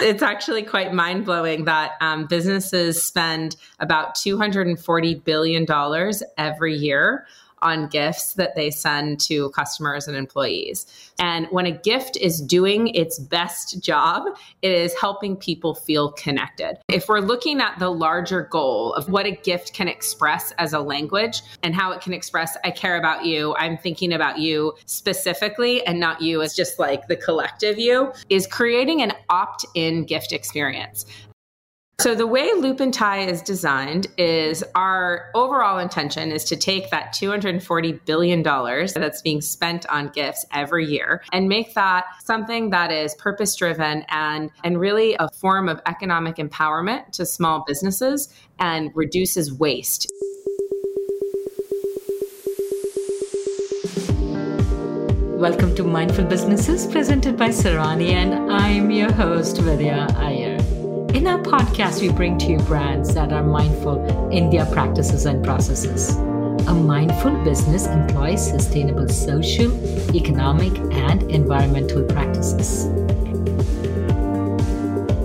It's actually quite mind blowing that um, businesses spend about $240 billion every year on gifts that they send to customers and employees. And when a gift is doing its best job, it is helping people feel connected. If we're looking at the larger goal of what a gift can express as a language and how it can express, I care about you, I'm thinking about you specifically, and not you as just like the collective you, is creating an opt in gift experience. So the way Loop and Tie is designed is our overall intention is to take that $240 billion that's being spent on gifts every year and make that something that is purpose driven and, and really a form of economic empowerment to small businesses and reduces waste. Welcome to Mindful Businesses presented by Sarani, and I'm your host, Vidya Iyer. In our podcast, we bring to you brands that are mindful in their practices and processes. A mindful business employs sustainable social, economic, and environmental practices.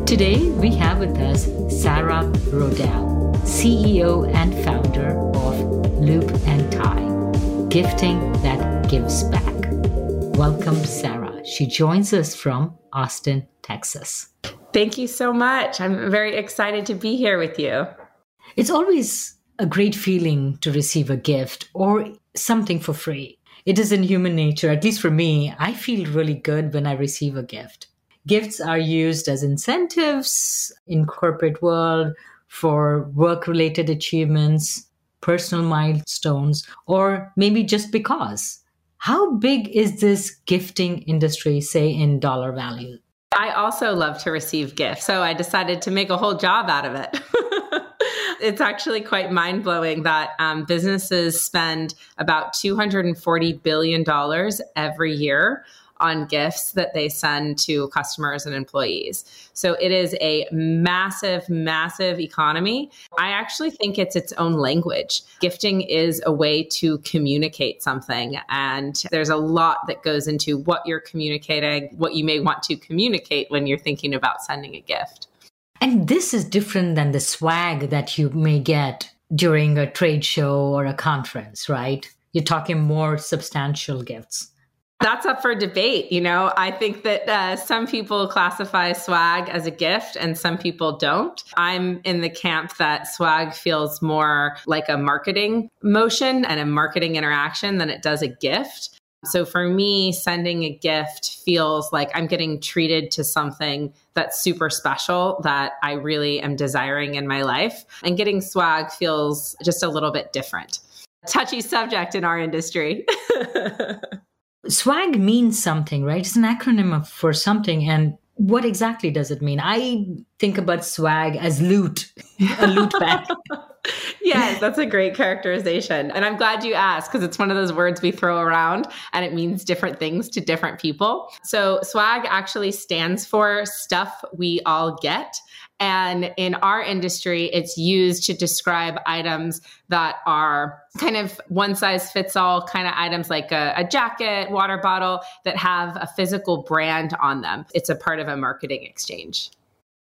Today, we have with us Sara Rodell, CEO and founder of Loop and Tie, gifting that gives back. Welcome, Sara. She joins us from Austin, Texas. Thank you so much. I'm very excited to be here with you. It's always a great feeling to receive a gift or something for free. It is in human nature, at least for me. I feel really good when I receive a gift. Gifts are used as incentives in corporate world for work related achievements, personal milestones, or maybe just because. How big is this gifting industry, say in dollar value? I also love to receive gifts, so I decided to make a whole job out of it. it's actually quite mind blowing that um, businesses spend about $240 billion every year on gifts that they send to customers and employees. So it is a massive, massive economy. I actually think it's its own language. Gifting is a way to communicate something. And there's a lot that goes into what you're communicating, what you may want to communicate when you're thinking about sending a gift. And this is different than the swag that you may get during a trade show or a conference, right? You're talking more substantial gifts. That's up for debate. You know, I think that uh, some people classify swag as a gift and some people don't. I'm in the camp that swag feels more like a marketing motion and a marketing interaction than it does a gift. So for me, sending a gift feels like I'm getting treated to something that's super special that I really am desiring in my life. And getting swag feels just a little bit different. Touchy subject in our industry. swag means something, right? It's an acronym for something. And what exactly does it mean? I think about swag as loot, a loot bag. yes, that's a great characterization. And I'm glad you asked because it's one of those words we throw around and it means different things to different people. So, swag actually stands for stuff we all get. And in our industry, it's used to describe items that are kind of one size fits all kind of items like a, a, jacket, water bottle that have a physical brand on them. It's a part of a marketing exchange.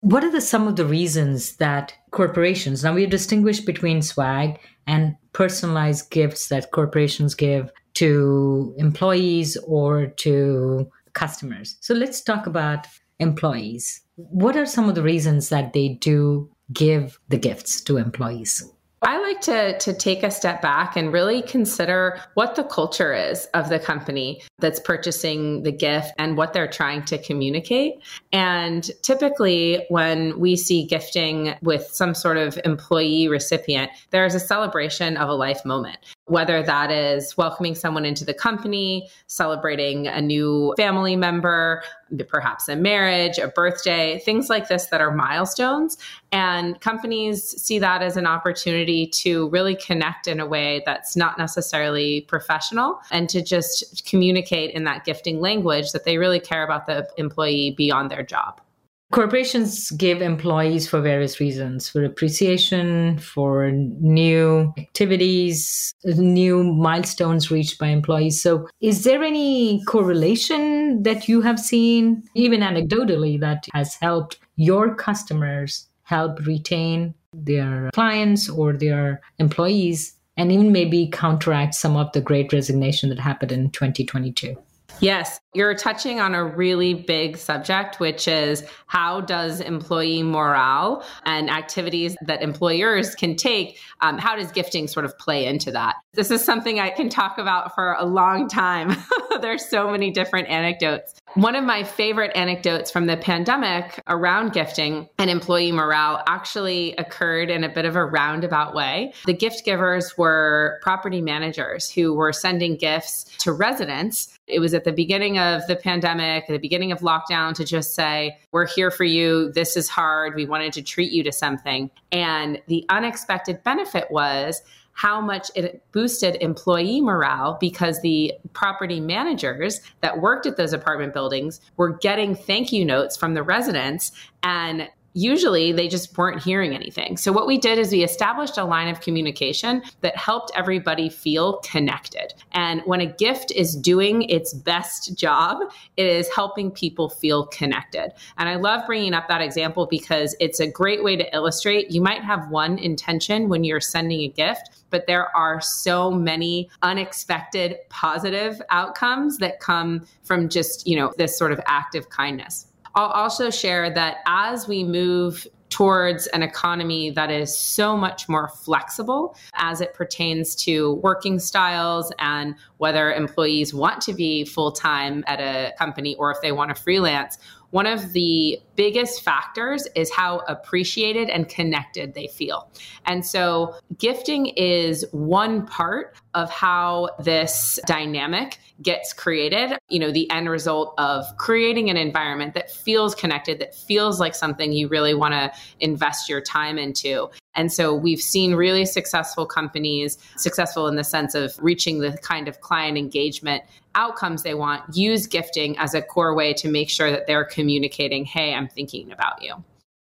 What are the, some of the reasons that corporations, now we distinguish between swag and personalized gifts that corporations give to employees or to customers? So let's talk about employees. What are some of the reasons that they do give the gifts to employees? I like to to take a step back and really consider what the culture is of the company that's purchasing the gift and what they're trying to communicate. And typically when we see gifting with some sort of employee recipient, there's a celebration of a life moment whether that is welcoming someone into the company, celebrating a new family member, perhaps a marriage, a birthday, things like this that are milestones. And companies see that as an opportunity to really connect in a way that's not necessarily professional and to just communicate in that gifting language that they really care about the employee beyond their job. Corporations give employees for various reasons for appreciation, for new activities, new milestones reached by employees. So, is there any correlation that you have seen, even anecdotally, that has helped your customers help retain their clients or their employees and even maybe counteract some of the great resignation that happened in 2022? Yes, you're touching on a really big subject, which is how does employee morale and activities that employers can take, um, how does gifting sort of play into that? This is something I can talk about for a long time. There's so many different anecdotes. One of my favorite anecdotes from the pandemic around gifting and employee morale actually occurred in a bit of a roundabout way. The gift givers were property managers who were sending gifts to residents. It was at the beginning of the pandemic, the beginning of lockdown, to just say, We're here for you. This is hard. We wanted to treat you to something. And the unexpected benefit was how much it boosted employee morale because the property managers that worked at those apartment buildings were getting thank you notes from the residents and usually they just weren't hearing anything. So, what we did is we established a line of communication that helped everybody feel connected. And when a gift is doing its best job, it is helping people feel connected. And I love bringing up that example because it's a great way to illustrate you might have one intention when you're sending a gift. But there are so many unexpected positive outcomes that come from just, you know, this sort of act of kindness. I'll also share that as we move towards an economy that is so much more flexible as it pertains to working styles and whether employees want to be full time at a company or if they want to freelance one of the biggest factors is how appreciated and connected they feel. And so, gifting is one part of how this dynamic gets created. You know, the end result of creating an environment that feels connected, that feels like something you really want to invest your time into. And so we've seen really successful companies, successful in the sense of reaching the kind of client engagement outcomes they want, use gifting as a core way to make sure that they're communicating, hey, I'm thinking about you.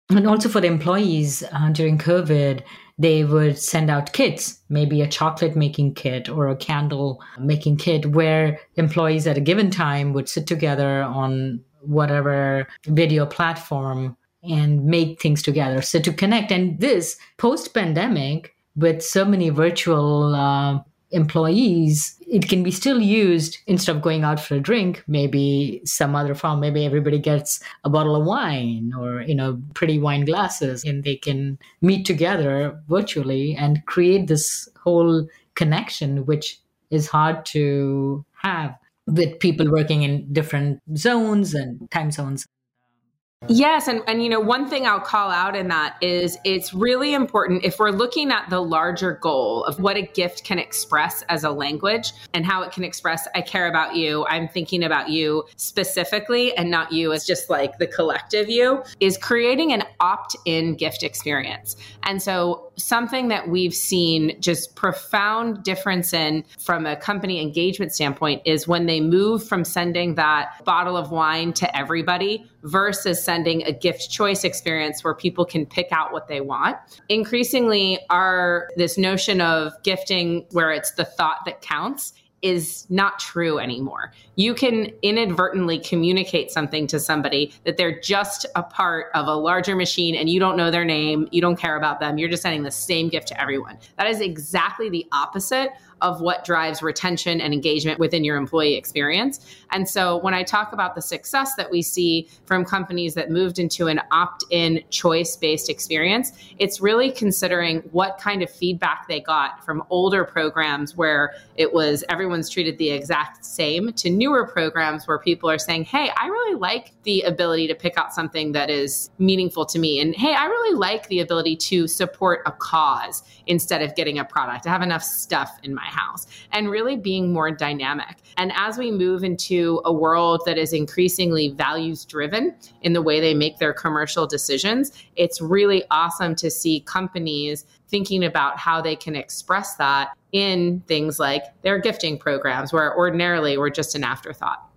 And also for the employees uh, during COVID, they would send out kits, maybe a chocolate making kit or a candle making kit, where employees at a given time would sit together on whatever video platform and make things together. So to connect, and this post pandemic with so many virtual uh, employees, it can be still used instead of going out for a drink, maybe some other form. Maybe everybody gets a bottle of wine or, you know, pretty wine glasses and they can meet together virtually and create this whole connection, which is hard to have with people working in different zones and time zones. Yes. And, and, you know, one thing I'll call out in that is it's really important if we're looking at the larger goal of what a gift can express as a language and how it can express, I care about you, I'm thinking about you specifically, and not you as just like the collective you, is creating an opt in gift experience. And so, something that we've seen just profound difference in from a company engagement standpoint is when they move from sending that bottle of wine to everybody versus sending a gift choice experience where people can pick out what they want. Increasingly, our this notion of gifting where it's the thought that counts is not true anymore. You can inadvertently communicate something to somebody that they're just a part of a larger machine and you don't know their name, you don't care about them, you're just sending the same gift to everyone. That is exactly the opposite of what drives retention and engagement within your employee experience. And so when I talk about the success that we see from companies that moved into an opt in choice based experience, it's really considering what kind of feedback they got from older programs where it was everyone's treated the exact same to newer programs where people are saying, hey, I really like the ability to pick out something that is meaningful to me. And hey, I really like the ability to support a cause instead of getting a product. I have enough stuff in my house and really being more dynamic. And as we move into a world that is increasingly values driven in the way they make their commercial decisions, it's really awesome to see companies thinking about how they can express that in things like their gifting programs, where ordinarily we're just an afterthought.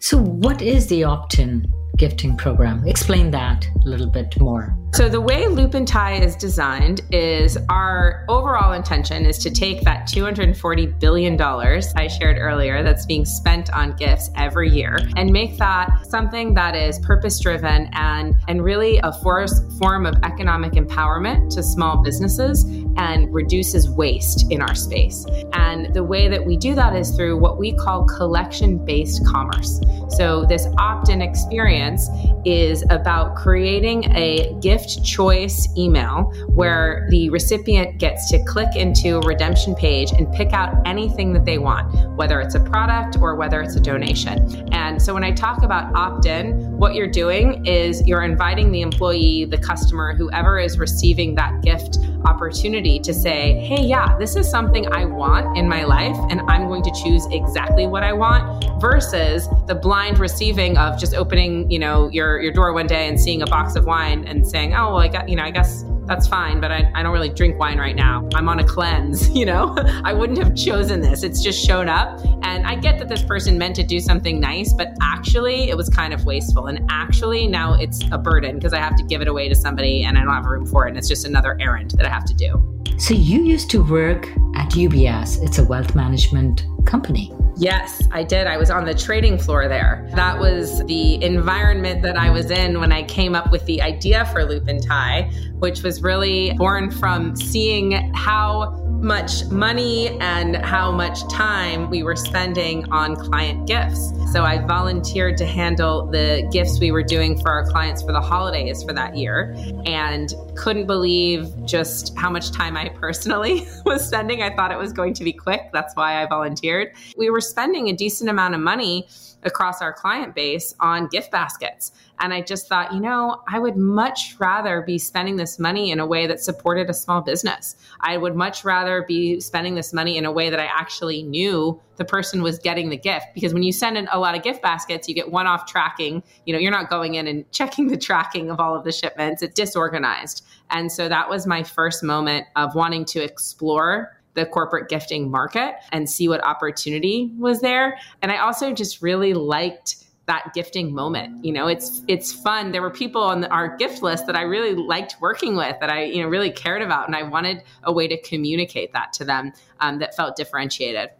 So, what is the opt in? Gifting program. Explain that a little bit more. So, the way Loop and Tie is designed is our overall intention is to take that $240 billion I shared earlier that's being spent on gifts every year and make that something that is purpose driven and, and really a force, form of economic empowerment to small businesses and reduces waste in our space. And the way that we do that is through what we call collection based commerce. So, this opt in experience is about creating a gift choice email where the recipient gets to click into a redemption page and pick out anything that they want, whether it's a product or whether it's a donation. And so, when I talk about opt in, what you're doing is you're inviting the employee, the customer, whoever is receiving that gift opportunity to say, hey, yeah, this is something I want in my life, and I'm going to choose exactly what I want versus the blind receiving of just opening, you know, your, your door one day and seeing a box of wine and saying, oh, well, I got, you know, I guess that's fine, but I, I don't really drink wine right now. I'm on a cleanse, you know? I wouldn't have chosen this. It's just shown up. And I get that this person meant to do something nice, but actually it was kind of wasteful. And actually now it's a burden because I have to give it away to somebody and I don't have room for it. And it's just another errand that I have to do. So you used to work at UBS, it's a wealth management company. Yes, I did. I was on the trading floor there. That was the environment that I was in when I came up with the idea for Loop and Tie, which was really born from seeing how much money and how much time we were spending on client gifts. So I volunteered to handle the gifts we were doing for our clients for the holidays for that year and couldn't believe just how much time I personally was spending. I thought it was going to be quick. That's why I volunteered. We were spending a decent amount of money across our client base on gift baskets. And I just thought, you know, I would much rather be spending this money in a way that supported a small business. I would much rather be spending this money in a way that I actually knew the person was getting the gift. Because when you send in a lot of gift baskets, you get one off tracking. You know, you're not going in and checking the tracking of all of the shipments, it's disorganized. And so that was my first moment of wanting to explore the corporate gifting market and see what opportunity was there. And I also just really liked that gifting moment. You know, it's it's fun. There were people on our gift list that I really liked working with, that I you know really cared about, and I wanted a way to communicate that to them um, that felt differentiated.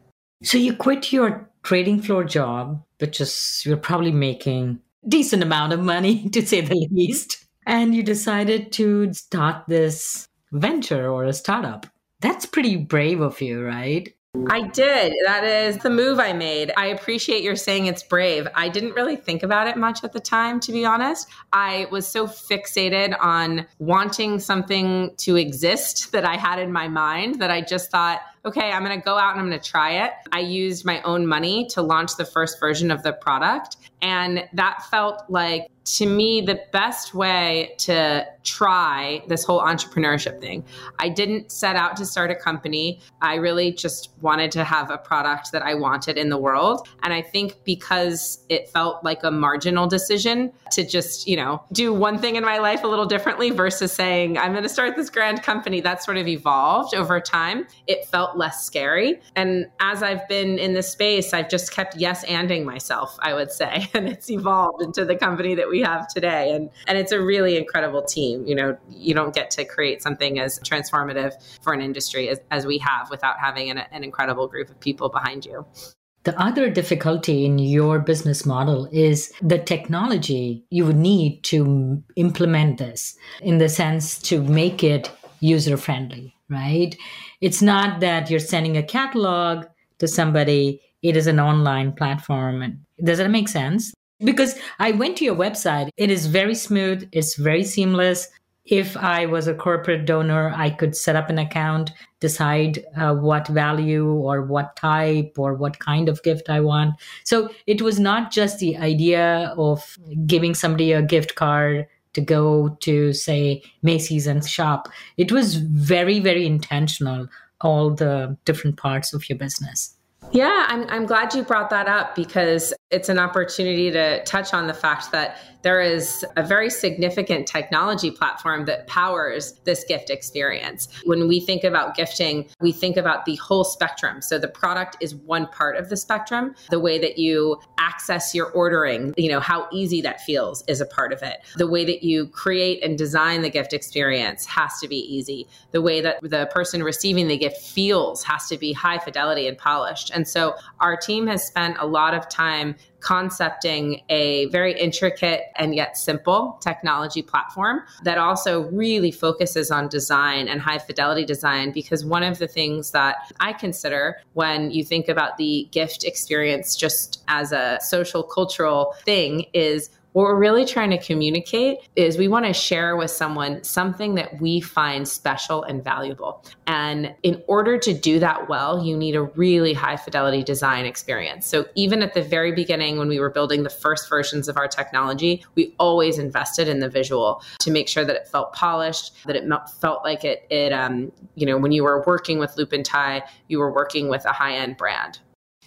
So you quit your trading floor job, which is you're probably making decent amount of money to say the least, and you decided to start this venture or a startup. That's pretty brave of you, right? I did. That is the move I made. I appreciate your saying it's brave. I didn't really think about it much at the time, to be honest. I was so fixated on wanting something to exist that I had in my mind that I just thought, okay, I'm going to go out and I'm going to try it. I used my own money to launch the first version of the product. And that felt like, to me, the best way to try this whole entrepreneurship thing. I didn't set out to start a company. I really just wanted to have a product that I wanted in the world. And I think because it felt like a marginal decision to just, you know, do one thing in my life a little differently versus saying, I'm going to start this grand company, that sort of evolved over time. It less scary. And as I've been in this space, I've just kept yes anding myself, I would say. And it's evolved into the company that we have today. And and it's a really incredible team. You know, you don't get to create something as transformative for an industry as, as we have without having an, an incredible group of people behind you. The other difficulty in your business model is the technology you would need to implement this in the sense to make it user friendly, right? It's not that you're sending a catalog to somebody, it is an online platform. And does that make sense? Because I went to your website, it is very smooth, it's very seamless. If I was a corporate donor, I could set up an account, decide uh, what value or what type or what kind of gift I want. So it was not just the idea of giving somebody a gift card to go to, say, Macy's and shop. It was very, very intentional, all the different parts of your business. Yeah, I'm, I'm glad you brought that up because it's an opportunity to touch on the fact that there is a very significant technology platform that powers this gift experience. When we think about gifting, we think about the whole spectrum. So the product is one part of the spectrum. The way that you access your ordering, you know, how easy that feels is a part of it. The way that you create and design the gift experience has to be easy. The way that the person receiving the gift feels has to be high fidelity and polished. And so our team has spent a lot of time concepting a very intricate and yet simple technology platform that also really focuses on design and high fidelity design. Because one of the things that I consider when you think about the gift experience just as a social cultural thing is what we're really trying to communicate is we want to share with someone something that we find special and valuable. And in order to do that well, you need a really high fidelity design experience. So even at the very beginning, when we were building the first versions of our technology, we always invested in the visual to make sure that it felt polished, that it felt like it, it um, you know, when you were working with Loop and Tie, you were working with a high end brand.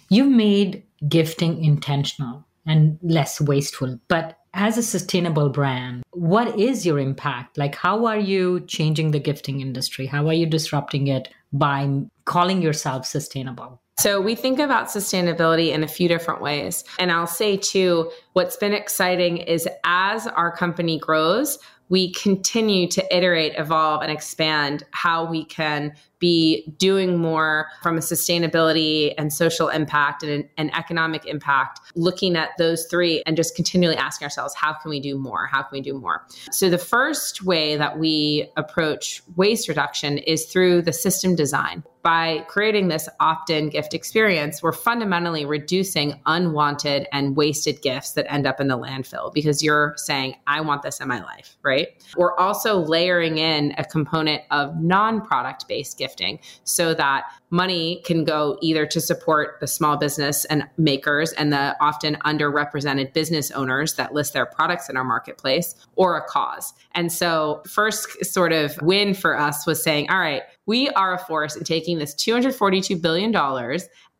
You've made gifting intentional and less wasteful. But as a sustainable brand, what is your impact? Like, how are you changing the gifting industry? How are you disrupting it by calling yourself sustainable? So, we think about sustainability in a few different ways. And I'll say, too, what's been exciting is as our company grows, we continue to iterate, evolve, and expand how we can be doing more from a sustainability and social impact and an economic impact, looking at those three and just continually asking ourselves, how can we do more? How can we do more? So, the first way that we approach waste reduction is through the system design. By creating this opt in gift experience, we're fundamentally reducing unwanted and wasted gifts that end up in the landfill because you're saying, I want this in my life, right? We're also layering in a component of non product based gifts gifting so that money can go either to support the small business and makers and the often underrepresented business owners that list their products in our marketplace or a cause. And so, first sort of win for us was saying, all right, we are a force in taking this $242 billion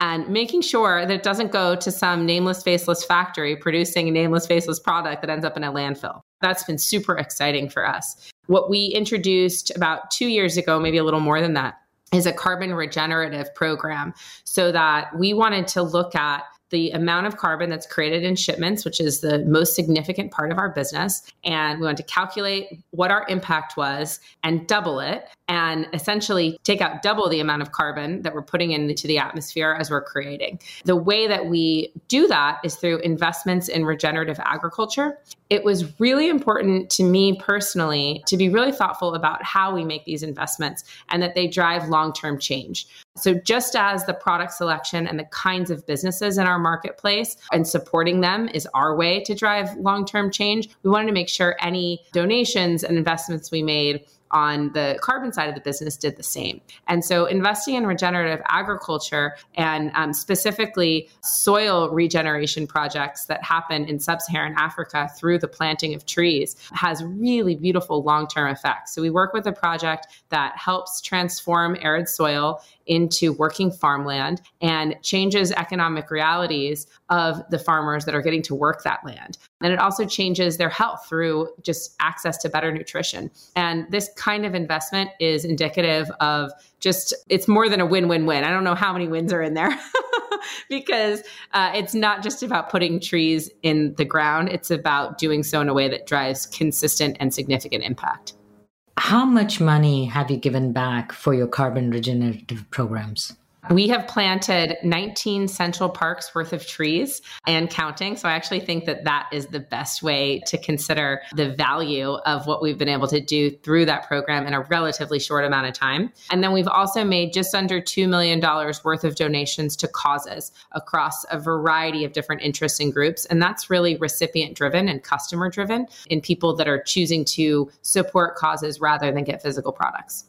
and making sure that it doesn't go to some nameless, faceless factory producing a nameless, faceless product that ends up in a landfill. That's been super exciting for us. What we introduced about two years ago, maybe a little more than that, is a carbon regenerative program so that we wanted to look at the amount of carbon that's created in shipments, which is the most significant part of our business. And we want to calculate what our impact was and double it and essentially take out double the amount of carbon that we're putting into the atmosphere as we're creating. The way that we do that is through investments in regenerative agriculture. It was really important to me personally to be really thoughtful about how we make these investments and that they drive long term change. So, just as the product selection and the kinds of businesses in our marketplace and supporting them is our way to drive long term change, we wanted to make sure any donations and investments we made on the carbon side of the business did the same. And so investing in regenerative agriculture and um, specifically soil regeneration projects that happen in sub Saharan Africa through the planting of trees has really beautiful long term effects. So we work with a project that helps transform arid soil into working farmland and changes economic realities of the farmers that are getting to work that land. And it also changes their health through just access to better nutrition. And this kind of investment is indicative of just, it's more than a win win win. I don't know how many wins are in there. because uh, it's not just about putting trees in the ground, it's about doing so in a way that drives consistent and significant impact. How much money have you given back for your carbon regenerative programs? We have planted 19 Central Parks worth of trees and counting. So I actually think that that is the best way to consider the value of what we've been able to do through that program in a relatively short amount of time. And then we've also made just under $2 million worth of donations to causes across a variety of different interests and groups. And that's really recipient driven and customer driven in people that are choosing to support causes rather than get physical products.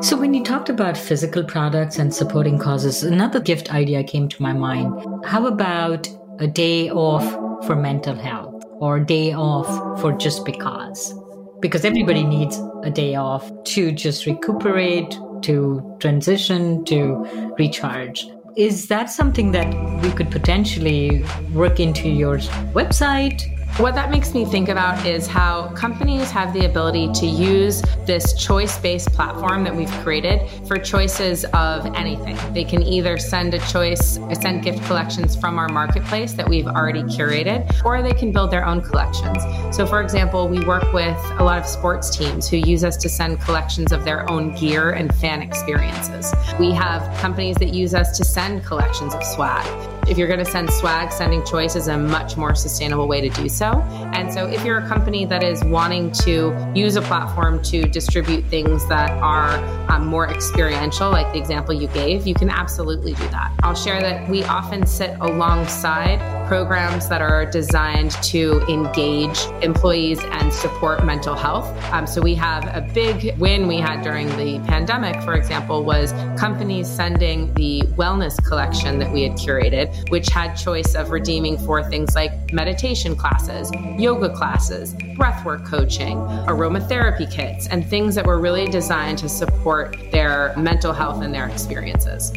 So when you talked about physical products and supporting causes, another gift idea came to my mind. How about a day off for mental health or a day off for just because? Because everybody needs a day off to just recuperate, to transition, to recharge. Is that something that we could potentially work into your website What that makes me think about is how companies have the ability to use this choice based platform that we've created for choices of anything. They can either send a choice, send gift collections from our marketplace that we've already curated, or they can build their own collections. So, for example, we work with a lot of sports teams who use us to send collections of their own gear and fan experiences. We have companies that use us to send collections of swag. If you're going to send swag, sending choice is a much more sustainable way to do so. And so, if you're a company that is wanting to use a platform to distribute things that are um, more experiential, like the example you gave, you can absolutely do that. I'll share that we often sit alongside programs that are designed to engage employees and support mental health. Um, so, we have a big win we had during the pandemic, for example, was companies sending the wellness collection that we had curated which had choice of redeeming for things like meditation classes, yoga classes, breathwork coaching, aromatherapy kits, and things that were really designed to support their mental health and their experiences.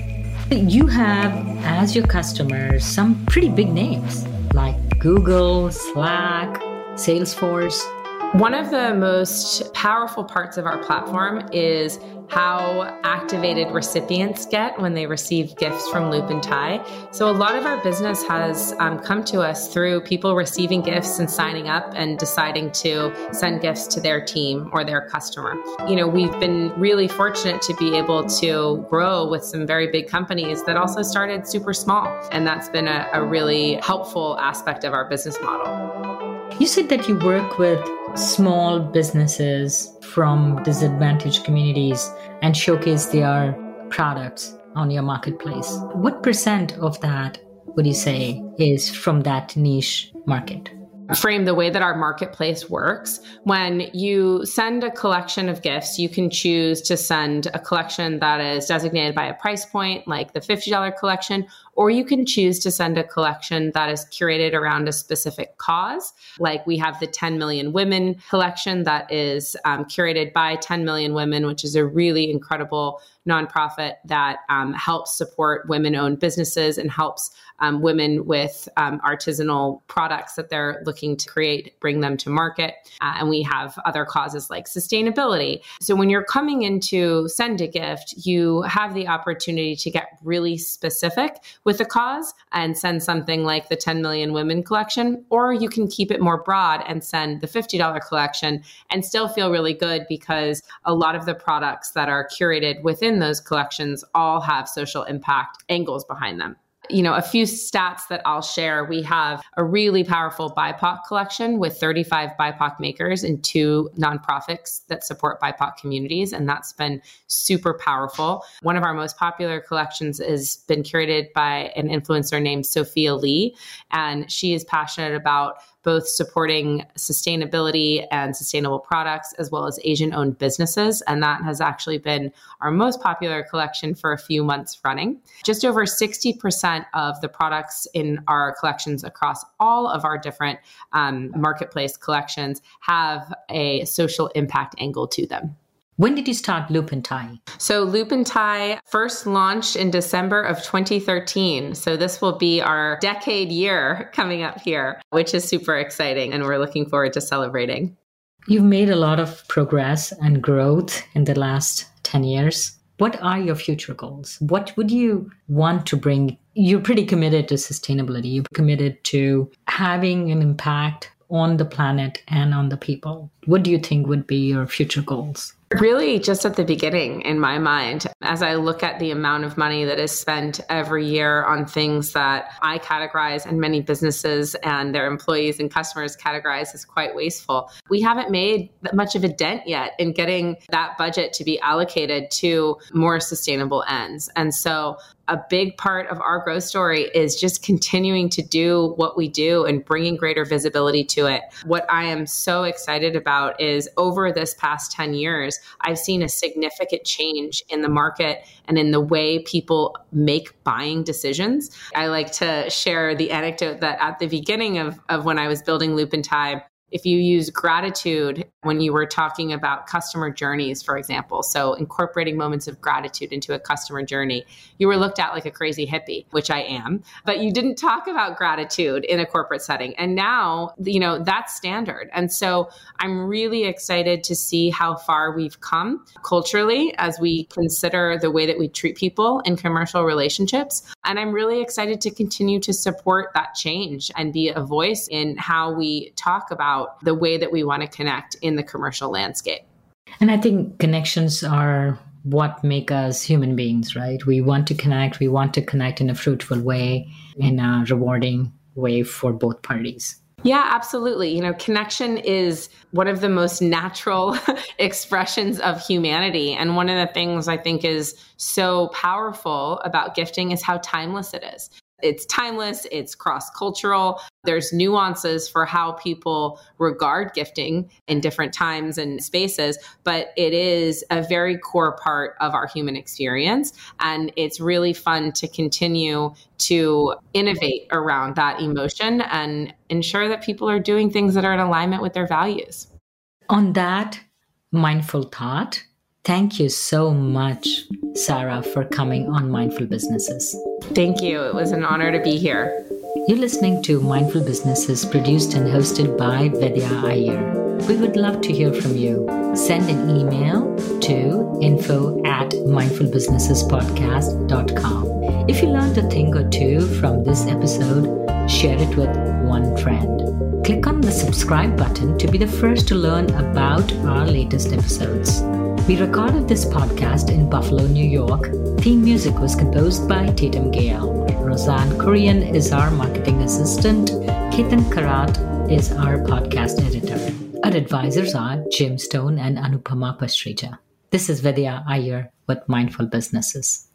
You have, as your customers, some pretty big names like Google, Slack, Salesforce. One of the most powerful parts of our platform is how activated recipients get when they receive gifts from Loop and Tie. So a lot of our business has um, come to us through people receiving gifts and signing up and deciding to send gifts to their team or their customer. You know, we've been really fortunate to be able to grow with some very big companies that also started super small. And that's been a, a really helpful aspect of our business model. You said that you work with small businesses from disadvantaged communities and showcase their products on your marketplace. What percent of that would you say is from that niche market? frame the way that our marketplace works. When you send a collection of gifts, you can choose to send a collection that is designated by a price point, like the $50 collection, or you can choose to send a collection that is curated around a specific cause. Like we have the 10 Million Women collection that is um, curated by 10 Million Women, which is a really incredible nonprofit that um, helps support women owned businesses and helps um, women with um, artisanal products that they're looking to create, bring them to market. Uh, and we have other causes like sustainability. So when you're coming into send a gift, you have the opportunity to get really specific with a cause and send something like the 10 million women collection, or you can keep it more broad and send the $50 collection and still feel really good because a lot of the products that are curated within those collections all have social impact angles behind them you know, a few stats that I'll share. We have a really powerful BIPOC collection with 35 BIPOC makers and two nonprofits that support BIPOC communities. And that's been super powerful. One of our most popular collections has been curated by an influencer named Sophia Lee. And she is passionate about both supporting sustainability and sustainable products as well as Asian owned businesses. And that has actually been our most popular collection for a few months running. Just over 60% of the products in our collections across all of our different um, marketplace collections have a social impact angle to them. When did you start Loop and Tie? So Loop and Tie first launched in December of 2013. So this will be our decade year coming up here, which is super exciting and we're looking forward to celebrating. You've made a lot of progress and growth in the last 10 years. What are your future goals? What would you want to bring? You're pretty committed to sustainability. You're committed to having an impact on the planet and on the people. What do you think would be your future goals? Really, just at the beginning, in my mind, as I look at the amount of money that is spent every year on things that I categorize and many businesses and their employees and customers categorize as quite wasteful, we haven't made much of a dent yet in getting that budget to be allocated to more sustainable ends. And so a big part of our growth story is just continuing to do what we do and bringing greater visibility to it. What I am so excited about is over this past 10 years, I've seen a significant change in the market and in the way people make buying decisions. I like to share the anecdote that at the beginning of, of when I was building Loop and Tie, if you use gratitude when you were talking about customer journeys, for example, so incorporating moments of gratitude into a customer journey, you were looked at like a crazy hippie, which I am, but you didn't talk about gratitude in a corporate setting. And now, you know, that's standard. And so I'm really excited to see how far we've come culturally as we consider the way that we treat people in commercial relationships. And I'm really excited to continue to support that change and be a voice in how we talk about the way that we want to connect in the commercial landscape. And I think connections are what make us human beings, right? We want to connect, we want to connect in a fruitful way, in a rewarding way for both parties. Yeah, absolutely. You know, connection is one of the most natural expressions of humanity. And one of the things I think is so powerful about gifting is how timeless it is. It's timeless, it's cross cultural. There's nuances for how people regard gifting in different times and spaces, but it is a very core part of our human experience. And it's really fun to continue to innovate around that emotion and ensure that people are doing things that are in alignment with their values. On that mindful thought, Thank you so much, Sara, for coming on Mindful Businesses. Thank you. It was an honor to be here. You're listening to Mindful Businesses, produced and hosted by Vidya Iyer. We would love to hear from you. Send an email to info at mindfulbusinessespodcast.com. If you learned a thing or two from this episode, share it with one friend. Click on the subscribe button to be the first to learn about our latest episodes. We recorded this podcast in Buffalo, New York. Theme music was composed by Tatum Gale. Roseanne Korean is our marketing assistant. Ketan Karat is our podcast editor. Our advisors are Jim Stone and Anupama Pastrija. This is Vidya Iyer with Mindful Businesses.